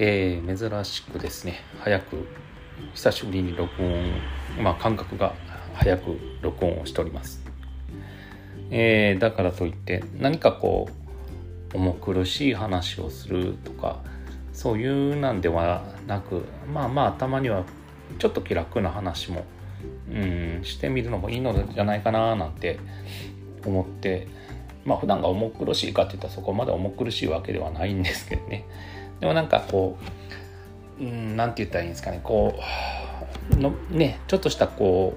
えー、珍しくですね早く久しぶりに録音まあ感覚が早く録音をしております、えー、だからといって何かこう重苦しい話をするとかそういうなんではなくまあまあたまにはちょっと気楽な話もうんしてみるのもいいのじゃないかななんて思ってまあ普段が重苦しいかっていったらそこまで重苦しいわけではないんですけどね。でもなんかこう何て言ったらいいんですかね。こうのねちょっとしたこ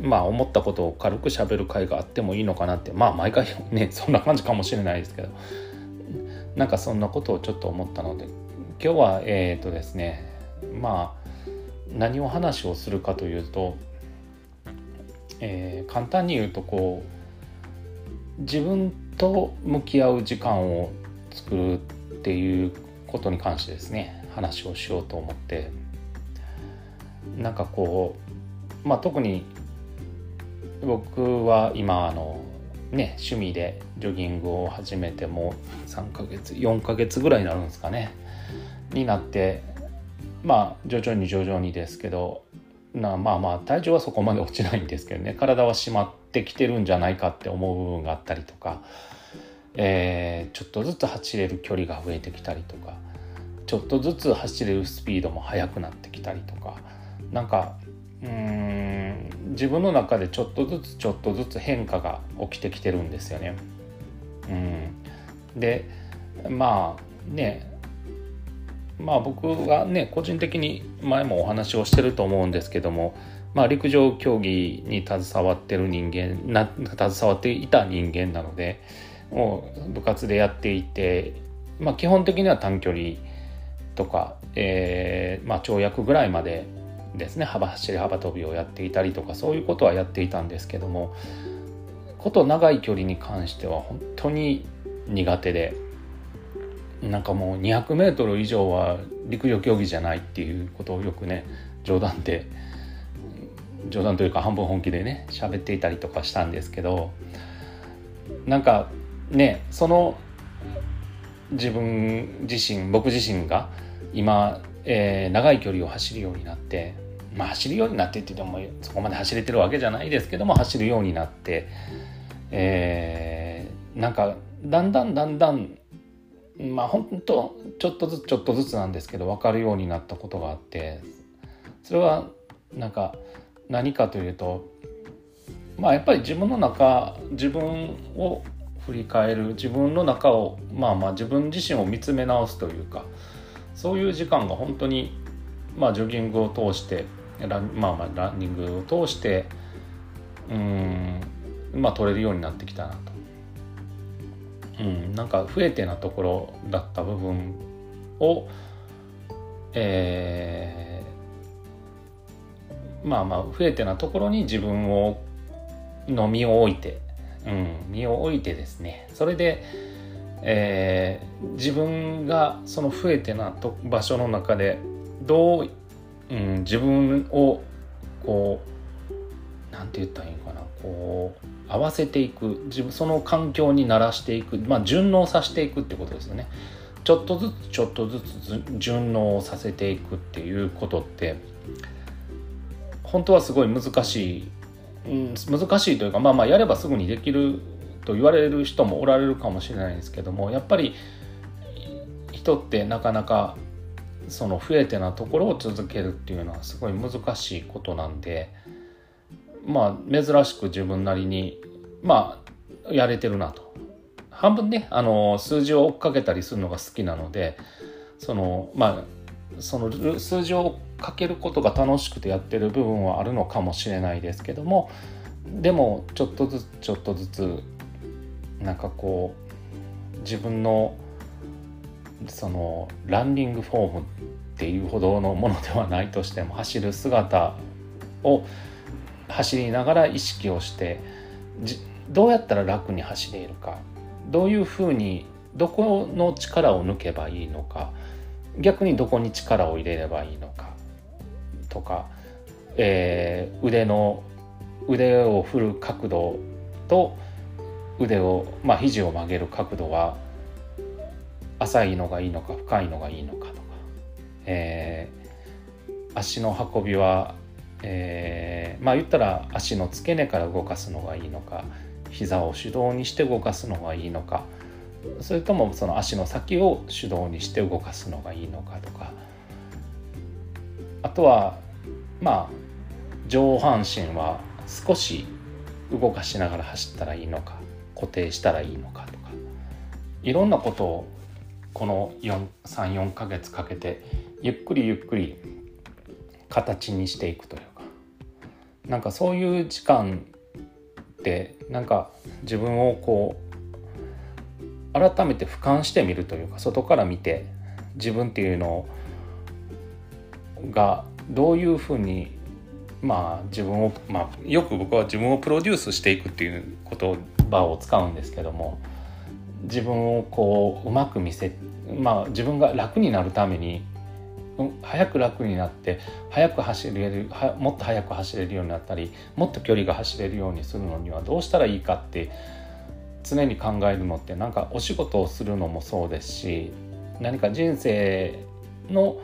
うまあ思ったことを軽くしゃべる会があってもいいのかなって。まあ毎回ね そんな感じかもしれないですけど。なんかそんなことをちょっと思ったので。今日はえっ、ー、とですねまあ何を話をするかというと、えー、簡単に言うとこう自分と向き合う時間を作るっていうことに関してですね話をしようと思って。なんかこうまあ特に僕は今あのね趣味でジョギングを始めてもう3ヶ月4ヶ月ぐらいになるんですかね。になってまあ徐々に徐々にですけどなまあまあ体重はそこまで落ちないんですけどね。体は締まってきてるんじゃないかって思う部分があったりとか、えー、ちょっとずつ走れる距離が増えてきたりとかちょっとずつ走れるスピードも速くなってきたりとかなんかうん自分の中でちょっとずつちょっとずつ変化が起きてきてるんですよね。うん、でまあねまあ僕はね個人的に前もお話をしてると思うんですけども、まあ、陸上競技に携わってる人間な携わっていた人間なのでもう部活でやっていて、まあ、基本的には短距離とか、えー、まあ、跳躍ぐらいまでですね。幅走り幅跳びをやっていたりとかそういうことはやっていたんですけどもこと長い距離に関しては本当に苦手でなんかもう 200m 以上は陸上競技じゃないっていうことをよくね冗談で冗談というか半分本気でね喋っていたりとかしたんですけどなんかねその自分自身僕自身が今、えー、長い距離を走るようになってまあ走るようになってって言ってもそこまで走れてるわけじゃないですけども走るようになって、えー、なんかだんだんだんだんまあ本当ちょっとずつちょっとずつなんですけど分かるようになったことがあってそれはなんか何かというとまあやっぱり自分の中自分を振り返る自分の中をまあまあ自分自身を見つめ直すというかそういう時間が本当にまあジョギングを通してラン,、まあ、まあランニングを通してうんまあ取れるようになってきたなと。うん、なんか不えてなところだった部分を、えー、まあまあ不えてなところに自分をの身を置いて、うん、身を置いてですねそれで、えー、自分がその不えてなと場所の中でどう、うん、自分をこうなんて言ったらいいのかなこう合わせていく自分その環境に慣らしていく、まあ、順応させていくってことですよね。ちょっとずつちょっとずつ順応させていくっていうことって本当はすごい難しい、うん、難しいというかまあまあやればすぐにできると言われる人もおられるかもしれないんですけどもやっぱり人ってなかなかその増えてなところを続けるっていうのはすごい難しいことなんで。まあ珍しく自分なりにまあやれてるなと半分ねあの数字を追っかけたりするのが好きなのでそのまあその数字をかけることが楽しくてやってる部分はあるのかもしれないですけどもでもちょっとずつちょっとずつなんかこう自分のそのランニングフォームっていうほどのものではないとしても走る姿を走りながら意識をしてどうやったら楽に走れるかどういうふうにどこの力を抜けばいいのか逆にどこに力を入れればいいのかとか、えー、腕の腕を振る角度と腕を、まあ、肘を曲げる角度は浅いのがいいのか深いのがいいのかとかえー、足の運びは、えー、まあ言ったら足の付け根から動かすのがいいのか膝を手動にして動かすのがいいのかそれともその足の先を手動にして動かすのがいいのかとか。あとはまあ上半身は少し動かしながら走ったらいいのか固定したらいいのかとか。いろんなことをこの34ヶ月かけてゆっくりゆっくり形にしていくというか。なんかそういう時間ってなんか自分をこう改めて俯瞰してみるというか外から見て自分っていうのがどういうふうにまあ自分を、まあ、よく僕は自分をプロデュースしていくっていう言葉を使うんですけども自分をこううまく見せまあ自分が楽になるために早く楽になって早く走れるもっと早く走れるようになったりもっと距離が走れるようにするのにはどうしたらいいかって常に考えるのってなんかお仕事をするのもそうですし何か人生の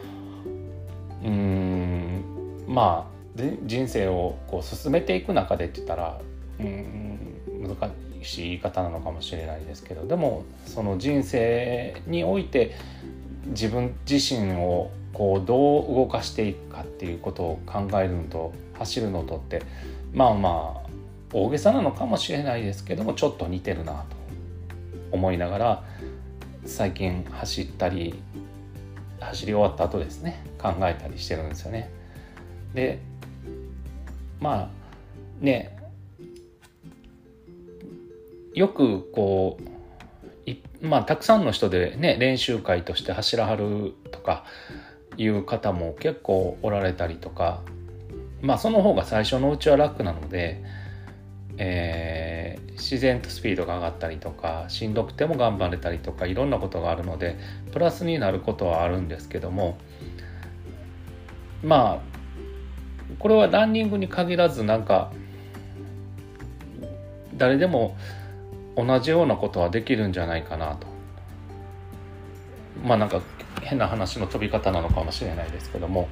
うんまあ人生をこう進めていく中でって言ったらうん難しい言い方なのかもしれないですけどでもその人生において自分自身をこうどう動かしていくかっていうことを考えるのと走るのとってまあまあ大げさなのかもしれないですけどもちょっと似てるなと思いながら最近走ったり走り終わった後ですね考えたりしてるんですよね。でまあねよくこうまあたくさんの人でね練習会として走らはるとかいう方も結構おられたりとかまあその方が最初のうちは楽なので、えー、自然とスピードが上がったりとかしんどくても頑張れたりとかいろんなことがあるのでプラスになることはあるんですけどもまあこれはランニングに限らずなんか誰でも同じようなことはできるんじゃないかなと。まあなんか変な話の飛び方なのかもしれないですけども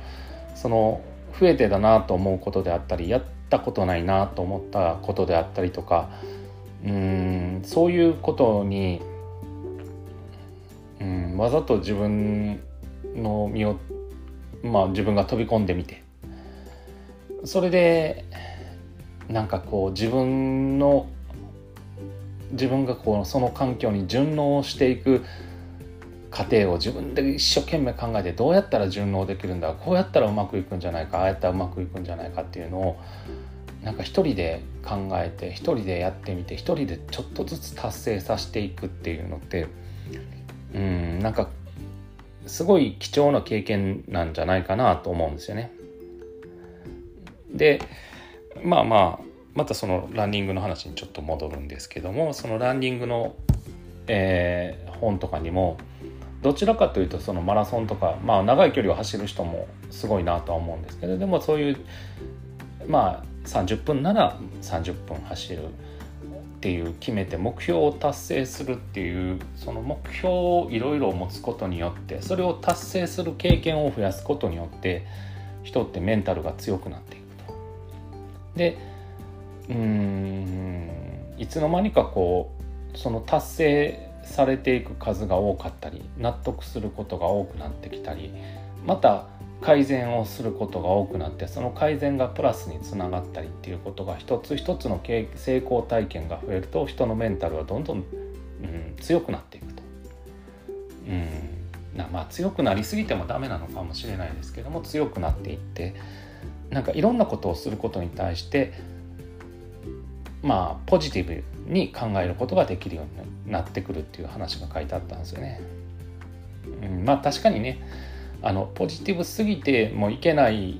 その増えてだなと思うことであったりやったことないなと思ったことであったりとかうんそういうことにうんわざと自分の身をまあ自分が飛び込んでみてそれでなんかこう自分の自分がこうその環境に順応していく過程を自分で一生懸命考えてどうやったら順応できるんだこうやったらうまくいくんじゃないかああやったらうまくいくんじゃないかっていうのをなんか一人で考えて一人でやってみて一人でちょっとずつ達成させていくっていうのってうんなんかすごい貴重な経験なんじゃないかなと思うんですよね。でまあまあまたそのランニングの話にちょっと戻るんですけどもそのランニングの、えー、本とかにもどちらかというとそのマラソンとか、まあ、長い距離を走る人もすごいなとは思うんですけどでもそういうまあ30分なら30分走るっていう決めて目標を達成するっていうその目標をいろいろ持つことによってそれを達成する経験を増やすことによって人ってメンタルが強くなっていくと。でうんいつの間にかこうその達成されていく数が多かったり納得することが多くなってきたりまた改善をすることが多くなってその改善がプラスにつながったりっていうことが一つ一つの成功体験が増えると人のメンタルはどんどん、うん、強くなっていくと。うんなまあ強くなりすぎてもダメなのかもしれないですけども強くなっていってなんかいろんなことをすることに対してまあポジティブに考えることができるようになってくるっていう話が書いてあったんですよね。うん、まあ確かにねあのポジティブすぎてもういけない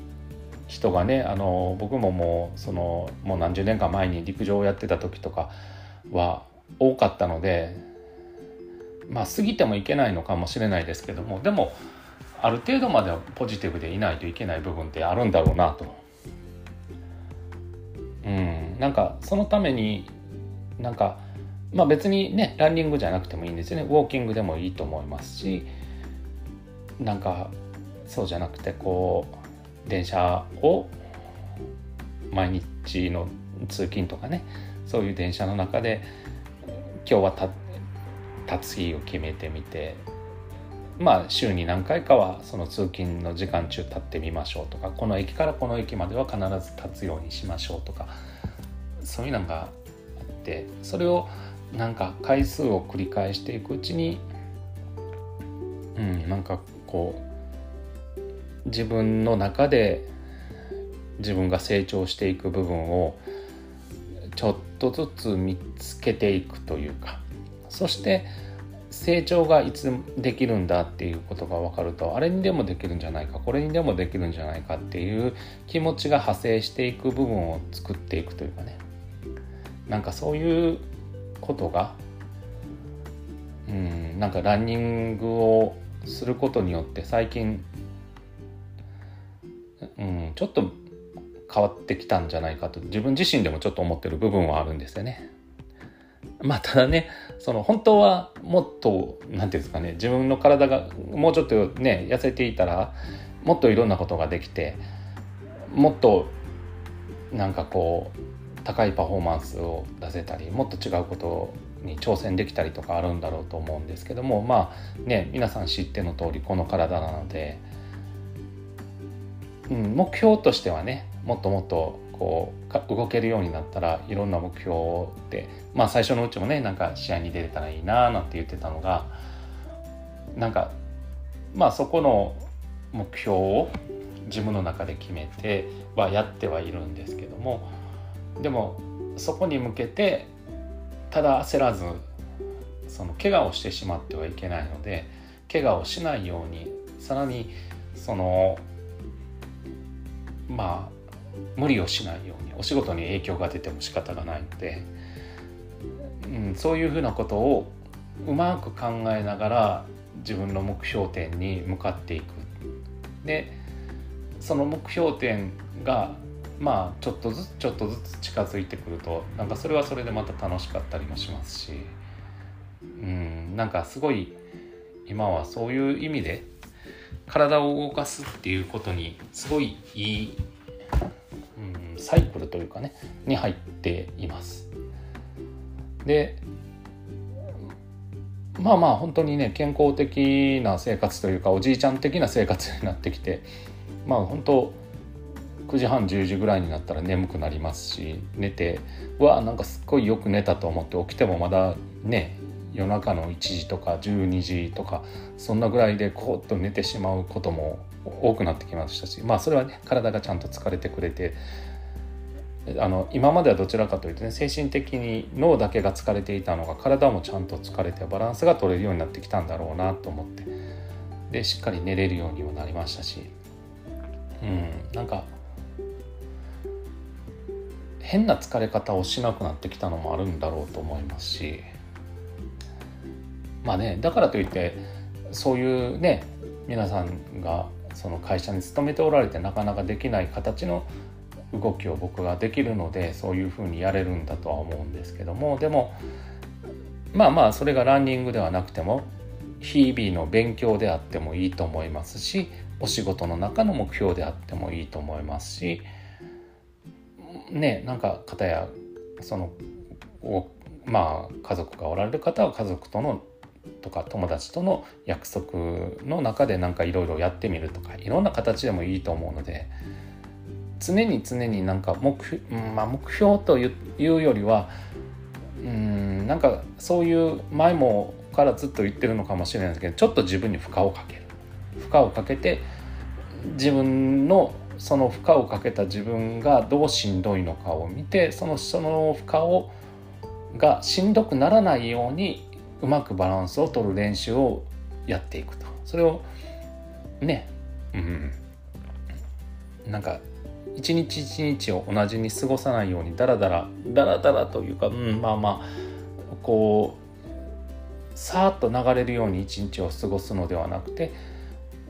人がねあの僕ももうそのもう何十年か前に陸上をやってた時とかは多かったのでまあ過ぎてもいけないのかもしれないですけどもでもある程度まではポジティブでいないといけない部分ってあるんだろうなと。うん、なんかそのためになんかまあ別にねランニングじゃなくてもいいんですよねウォーキングでもいいと思いますしなんかそうじゃなくてこう電車を毎日の通勤とかねそういう電車の中で今日は立つ日を決めてみてまあ週に何回かはその通勤の時間中立ってみましょうとかこの駅からこの駅までは必ず立つようにしましょうとかそういうのがあってそれをなんか回数を繰り返していくうちにうんなんかこう自分の中で自分が成長していく部分をちょっとずつ見つけていくというかそして成長がいつできるんだっていうことが分かるとあれにでもできるんじゃないかこれにでもできるんじゃないかっていう気持ちが派生していく部分を作っていくというかね。なんかそういうことがうんなんかランニングをすることによって最近、うん、ちょっと変わってきたんじゃないかと自分自身でもちょっと思ってる部分はあるんですよね。まあただねその本当はもっと何て言うんですかね自分の体がもうちょっとね痩せていたらもっといろんなことができてもっとなんかこう高いパフォーマンスを出せたりもっと違うことをに挑戦できたりとかあるんだろうと思うんですけどもまあね皆さん知っての通りこの体なので、うん、目標としてはねもっともっとこう動けるようになったらいろんな目標ってまあ最初のうちもねなんか試合に出れたらいいななんて言ってたのがなんかまあそこの目標を自分の中で決めてはやってはいるんですけどもでもそこに向けてただ焦らずその怪我をしてしまってはいけないので怪我をしないようにさらにそのまあ無理をしないようにお仕事に影響が出ても仕方がないので、うん、そういうふうなことをうまく考えながら自分の目標点に向かっていく。でその目標点がまあちょっとずつちょっとずつ近づいてくるとなんかそれはそれでまた楽しかったりもしますしうんなんかすごい今はそういう意味で体を動かすっていうことにすごいいいうん、サイクルというかねに入っています。でまあまあ本当にね健康的な生活というかおじいちゃん的な生活になってきてまあ本当9時半10時ぐらいになったら眠くなりますし寝てわあなんかすっごいよく寝たと思って起きてもまだね夜中の1時とか12時とかそんなぐらいでコーッと寝てしまうことも多くなってきましたしまあそれはね体がちゃんと疲れてくれてあの今まではどちらかというとね精神的に脳だけが疲れていたのが体もちゃんと疲れてバランスが取れるようになってきたんだろうなと思ってでしっかり寝れるようにもなりましたしうんなんか変な疲れ方をしなくなってきたのもあるんだろうと思いますし。まあねだからといってそういうね皆さんがその会社に勤めておられてなかなかできない形の動きを僕ができるのでそういうふうにやれるんだとは思うんですけども。でもまあまあそれがランニングではなくても日々の勉強であってもいいと思いますしお仕事の中の目標であってもいいと思いますしねなんか方やそのおまあ家族がおられる方は家族とのとか友達との約束の中でなんかいろいろやってみるとかいろんな形でもいいと思うので常に常になんか目,、まあ、目標というよりはうんなんかそういう前もからずっと言ってるのかもしれないですけどちょっと自分に負荷をかける。負荷をかけて自分のその負荷をかけた自分がどうしんどいのかを見てそのその負荷をがしんどくならないようにうまくバランスを取る練習をやっていくと。それをねうん。なんか一日一日を同じに過ごさないようにダラダラダラダラというか、うん、まあまあこうさーっと流れるように一日を過ごすのではなくて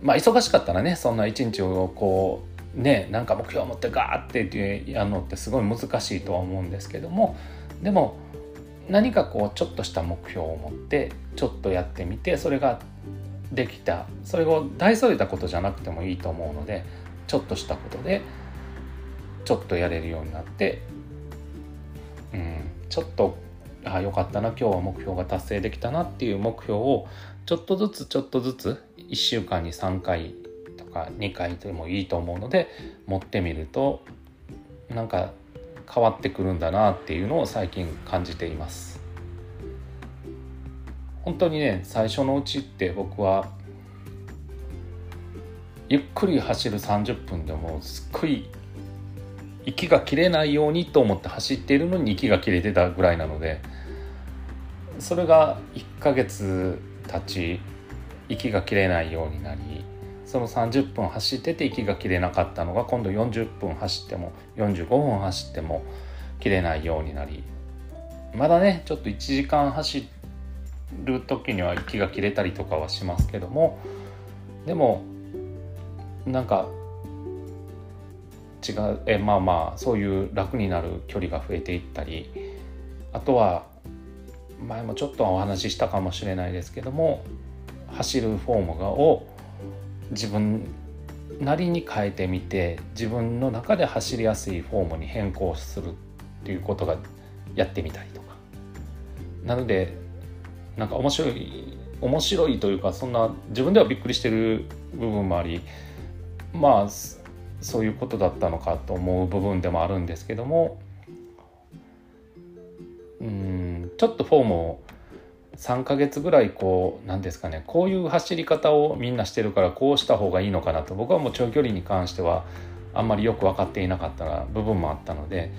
まあ忙しかったらねそんな一日をこうねなんか目標を持ってガーってやるのってすごい難しいとは思うんですけどもでも何かこうちょっとした目標を持ってちょっとやってみてそれができたそれを大それたことじゃなくてもいいと思うのでちょっとしたことでちょっとやれるようになって、うん、ちょっとあよかったな今日は目標が達成できたなっていう目標をちょっとずつちょっとずつ1週間に3回か2回でもいいと思うので持ってみるとなんか変わってくるんだなっていうのを最近感じています。本当にね最初のうちって僕はゆっくり走る30分でもすっごい息が切れないようにと思って走っているのに息が切れてたぐらいなのでそれが1ヶ月経ち息が切れないようになりその30分走ってて息が切れなかったのが今度40分走っても45分走っても切れないようになりまだねちょっと1時間走る時には息が切れたりとかはしますけどもでもなんか違うえまあまあそういう楽になる距離が増えていったりあとは前もちょっとお話ししたかもしれないですけども走るフォームがを自分なりに変えてみて自分の中で走りやすいフォームに変更するっていうことがやってみたりとか。なのでなんか面白い面白いというかそんな自分ではびっくりしてる部分もありまあそういうことだったのかと思う部分でもあるんですけどもうんちょっとフォームを3ヶ月ぐらいこう何ですかねこういう走り方をみんなしてるからこうした方がいいのかなと僕はもう長距離に関してはあんまりよく分かっていなかった部分もあったので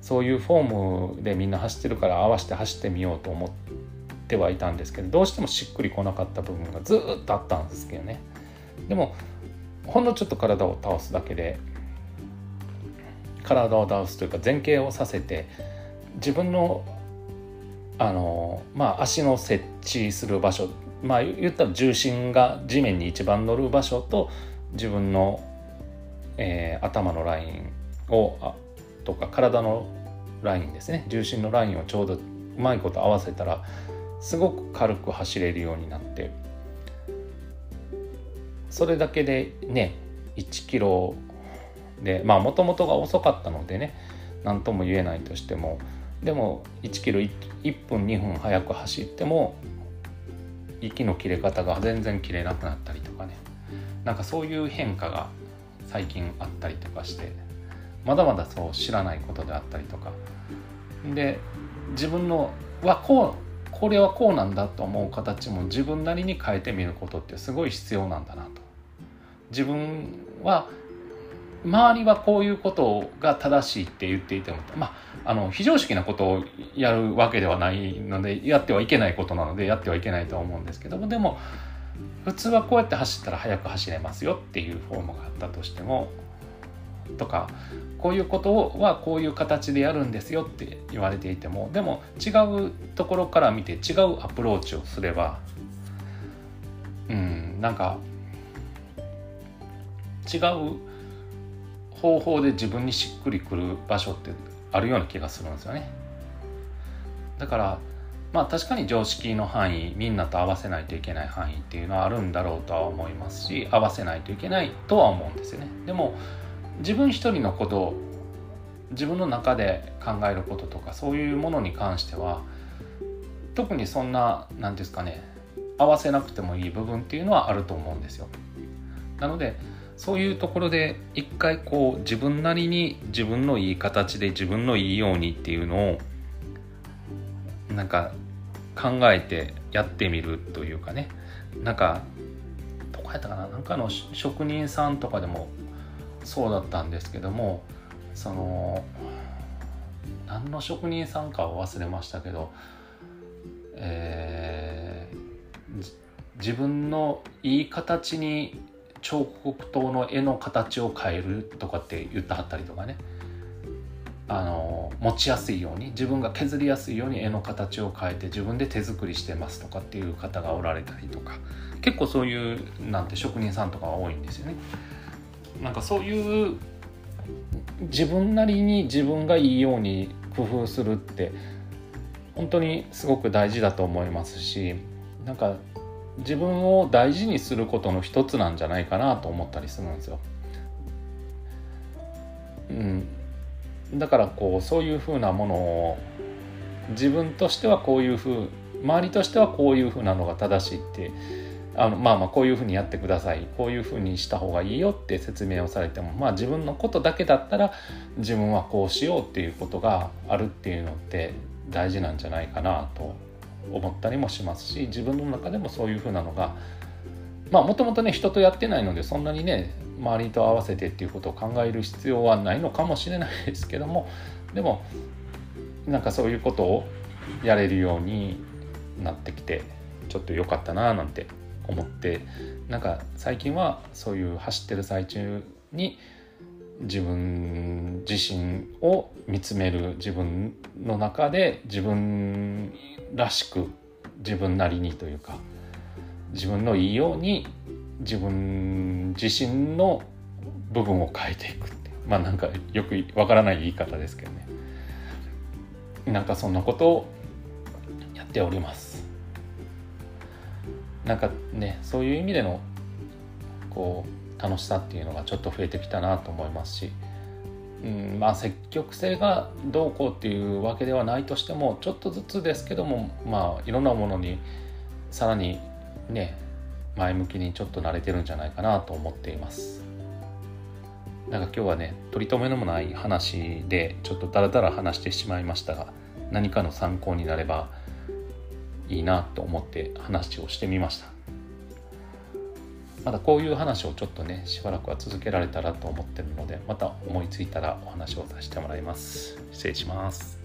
そういうフォームでみんな走ってるから合わせて走ってみようと思ってはいたんですけどどうしてもしっくりこなかった部分がずっとあったんですけどね。でもほんのちょっと体を倒すだけで体を倒すというか前傾をさせて自分のあのまあ足の設置する場所まあ言ったら重心が地面に一番乗る場所と自分の、えー、頭のラインをあとか体のラインですね。重心のラインをちょうどうまいこと合わせたらすごく軽く走れるようになってそれだけでね1キロでまあもともとが遅かったのでね何とも言えないとしてもでも1キロ 1, 1分2分早く走っても息の切れ方が全然切れなくなったりとかね。なんかそういう変化が最近あったりとかしてまだまだそう知らないことであったりとか。で自分のはこうこれはこうなんだと思う形も自分なりに変えてみることってすごい必要なんだなと。自分は周りはこういうことが正しいって言っていても、まあ、あの非常識なことをやるわけではないのでやってはいけないことなのでやってはいけないとは思うんですけどもでも普通はこうやって走ったら速く走れますよっていうフォームがあったとしてもとかこういうことはこういう形でやるんですよって言われていてもでも違うところから見て違うアプローチをすればうんなんか違う方法で自分にしっくりくる場所ってあるような気がするんですよね。だからまあ確かに常識の範囲みんなと合わせないといけない範囲っていうのはあるんだろうとは思いますし合わせないといけないとは思うんですよね。でも自分一人のことを自分の中で考えることとかそういうものに関しては特にそんな何ですかね合わせなくてもいい部分っていうのはあると思うんですよ。なのでそういうところで一回こう自分なりに自分のいい形で自分のいいようにっていうのをなんか考えてやってみるというかね。なんかどこやったかな？なんかの職人さんとかでもそうだったんですけどもその何の職人さんかは忘れましたけど、えー、自分のいい形に彫刻刀の絵の形を変えるとかって言ってはったりとかねあの持ちやすいように自分が削りやすいように絵の形を変えて自分で手作りしてますとかっていう方がおられたりとか結構そういうなんて職人さんとかが多いんですよね。なんかそういう自分なりに自分がいいように工夫するって本当にすごく大事だと思いますしなんか自分を大事にすることの一つなんじゃないかなと思ったりするんですよ。うん、だからこうそういうふうなものを自分としてはこういうふう周りとしてはこういうふうなのが正しいってあのまあまあこういうふうにやってくださいこういうふうにした方がいいよって説明をされてもまあ自分のことだけだったら自分はこうしようっていうことがあるっていうのって大事なんじゃないかなと思ったりもしますし自分の中でもそういうふうなのがまあもともとね人とやってないのでそんなにね周りと合わせてっていうことを考える必要はないのかもしれないですけどもでもなんかそういうことをやれるようになってきてちょっと良かったななんて思ってなんか最近はそういう走ってる最中に自分自身を見つめる自分の中で自分らしく自分なりにというか自分のいいように自分自身の部分を変えていくってまあなんかよくわからない言い方ですけどね。なんかそんなことをやっております。なんかねそういう意味でのこう楽しさっていうのがちょっと増えてきたなと思いますし、うん、まあ積極性がどうこうっていうわけではないとしてもちょっとずつですけどもまあいろんなものにさらにね前向きにちょっと慣れてるんじゃないかなと思っています。なんか今日はね取り留めのもない話でちょっとダラダラ話してしまいましたが何かの参考になればいいなと思って話をしてみました。まだこういう話をちょっとねしばらくは続けられたらと思ってるのでまた思いついたらお話をさせてもらいます。失礼します。